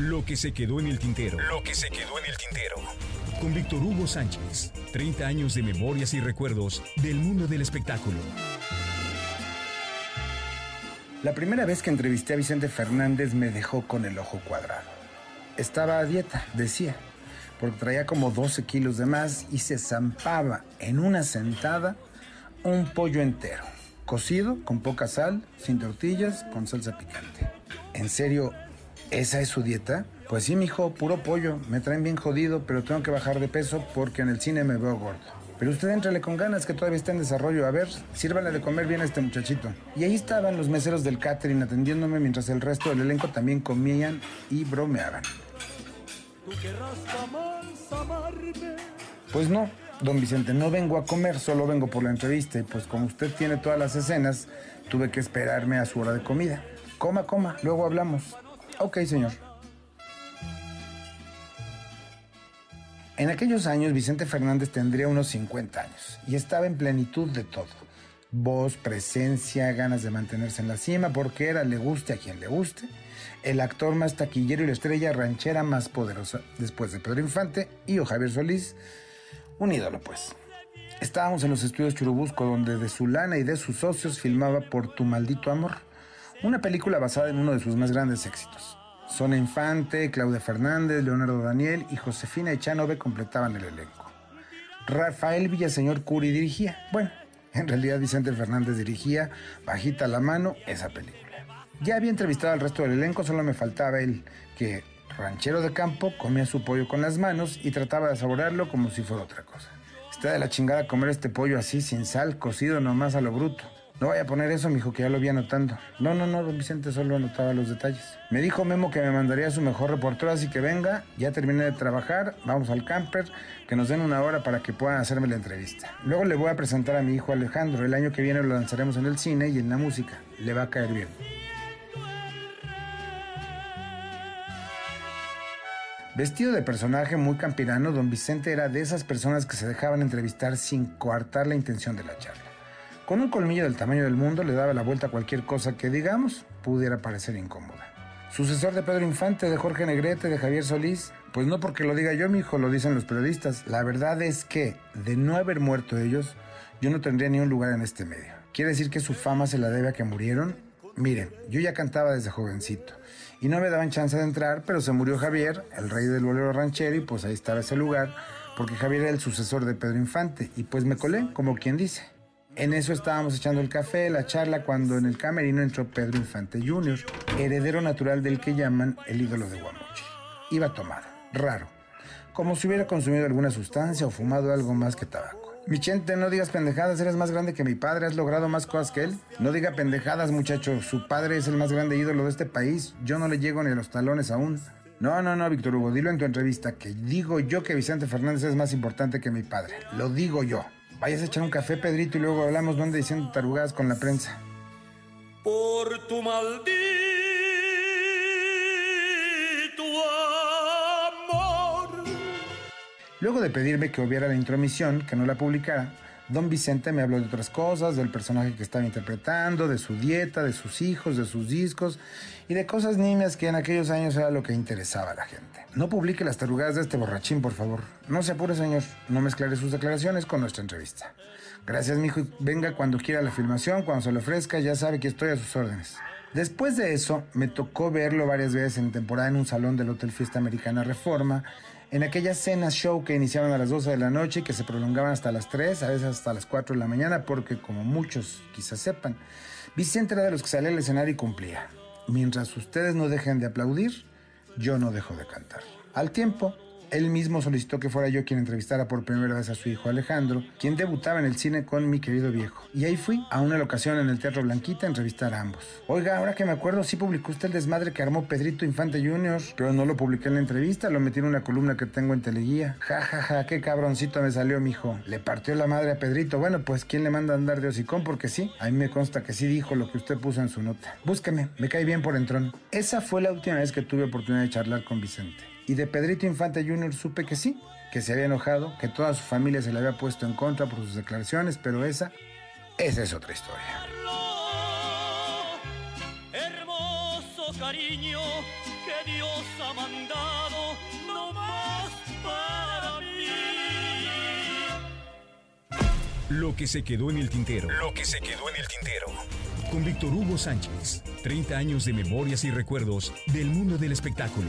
Lo que se quedó en el tintero. Lo que se quedó en el tintero. Con Víctor Hugo Sánchez. 30 años de memorias y recuerdos del mundo del espectáculo. La primera vez que entrevisté a Vicente Fernández me dejó con el ojo cuadrado. Estaba a dieta, decía, porque traía como 12 kilos de más y se zampaba en una sentada un pollo entero, cocido, con poca sal, sin tortillas, con salsa picante. ¿En serio, esa es su dieta? Pues sí, mijo, puro pollo. Me traen bien jodido, pero tengo que bajar de peso porque en el cine me veo gordo. Pero usted éntrale con ganas que todavía está en desarrollo. A ver, sírvale de comer bien a este muchachito. Y ahí estaban los meseros del catering atendiéndome mientras el resto del elenco también comían y bromeaban. Pues no, don Vicente, no vengo a comer, solo vengo por la entrevista. Y pues como usted tiene todas las escenas, tuve que esperarme a su hora de comida. Coma, coma, luego hablamos. Ok, señor. En aquellos años Vicente Fernández tendría unos 50 años y estaba en plenitud de todo. Voz, presencia, ganas de mantenerse en la cima porque era le guste a quien le guste, el actor más taquillero y la estrella ranchera más poderosa después de Pedro Infante y o Javier Solís, un ídolo pues. Estábamos en los estudios Churubusco donde de su lana y de sus socios filmaba Por tu maldito amor, una película basada en uno de sus más grandes éxitos. Zona Infante, Claudia Fernández, Leonardo Daniel y Josefina Echanove completaban el elenco. Rafael Villaseñor Curi dirigía. Bueno, en realidad Vicente Fernández dirigía, bajita la mano, esa película. Ya había entrevistado al resto del elenco, solo me faltaba él, que, ranchero de campo, comía su pollo con las manos y trataba de saborearlo como si fuera otra cosa. Está de la chingada comer este pollo así, sin sal, cocido nomás a lo bruto. No vaya a poner eso, mijo, que ya lo vi anotando. No, no, no, don Vicente solo anotaba los detalles. Me dijo Memo que me mandaría su mejor reportero, así que venga, ya terminé de trabajar, vamos al camper, que nos den una hora para que puedan hacerme la entrevista. Luego le voy a presentar a mi hijo Alejandro, el año que viene lo lanzaremos en el cine y en la música. Le va a caer bien. Vestido de personaje muy campirano, don Vicente era de esas personas que se dejaban entrevistar sin coartar la intención de la charla. Con un colmillo del tamaño del mundo le daba la vuelta a cualquier cosa que, digamos, pudiera parecer incómoda. Sucesor de Pedro Infante, de Jorge Negrete, de Javier Solís, pues no porque lo diga yo, mi hijo, lo dicen los periodistas. La verdad es que, de no haber muerto ellos, yo no tendría ni un lugar en este medio. ¿Quiere decir que su fama se la debe a que murieron? Miren, yo ya cantaba desde jovencito y no me daban chance de entrar, pero se murió Javier, el rey del bolero ranchero, y pues ahí estaba ese lugar, porque Javier era el sucesor de Pedro Infante, y pues me colé, como quien dice. En eso estábamos echando el café, la charla, cuando en el camerino entró Pedro Infante Jr., heredero natural del que llaman el ídolo de Guamuchi. Iba tomado, raro, como si hubiera consumido alguna sustancia o fumado algo más que tabaco. Michente, no digas pendejadas, eres más grande que mi padre, has logrado más cosas que él. No diga pendejadas, muchacho, su padre es el más grande ídolo de este país, yo no le llego ni a los talones aún. No, no, no, Víctor Hugo, dilo en tu entrevista, que digo yo que Vicente Fernández es más importante que mi padre. Lo digo yo. Vayas a echar un café, Pedrito, y luego hablamos donde diciendo tarugadas con la prensa. Por tu maldito amor. Luego de pedirme que hubiera la intromisión, que no la publicara, Don Vicente me habló de otras cosas, del personaje que estaba interpretando, de su dieta, de sus hijos, de sus discos y de cosas niñas que en aquellos años era lo que interesaba a la gente. No publique las tarugadas de este borrachín, por favor. No se apure, señor. No mezclare sus declaraciones con nuestra entrevista. Gracias, mijo. Venga cuando quiera la filmación, cuando se le ofrezca, ya sabe que estoy a sus órdenes. Después de eso, me tocó verlo varias veces en temporada en un salón del Hotel Fiesta Americana Reforma, en aquellas cenas show que iniciaban a las 12 de la noche y que se prolongaban hasta las 3, a veces hasta las 4 de la mañana, porque como muchos quizás sepan, Vicente era de los que salía al escenario y cumplía. Mientras ustedes no dejen de aplaudir, yo no dejo de cantar. Al tiempo, él mismo solicitó que fuera yo quien entrevistara por primera vez a su hijo Alejandro, quien debutaba en el cine con mi querido viejo. Y ahí fui, a una ocasión en el Teatro Blanquita, a entrevistar a ambos. Oiga, ahora que me acuerdo, sí publicó usted el desmadre que armó Pedrito Infante Jr., pero no lo publiqué en la entrevista, lo metí en una columna que tengo en Teleguía. Ja, ja, ja, qué cabroncito me salió, mijo. Le partió la madre a Pedrito. Bueno, pues, ¿quién le manda a andar de hocicón? Porque sí, a mí me consta que sí dijo lo que usted puso en su nota. Búsqueme, me cae bien por entrón. Esa fue la última vez que tuve oportunidad de charlar con Vicente. Y de Pedrito Infante Jr. supe que sí, que se había enojado, que toda su familia se le había puesto en contra por sus declaraciones, pero esa, esa es otra historia. Hermoso cariño que Dios ha mandado, no más para mí. Lo que se quedó en el tintero. Lo que se quedó en el tintero. Con Víctor Hugo Sánchez, 30 años de memorias y recuerdos del mundo del espectáculo.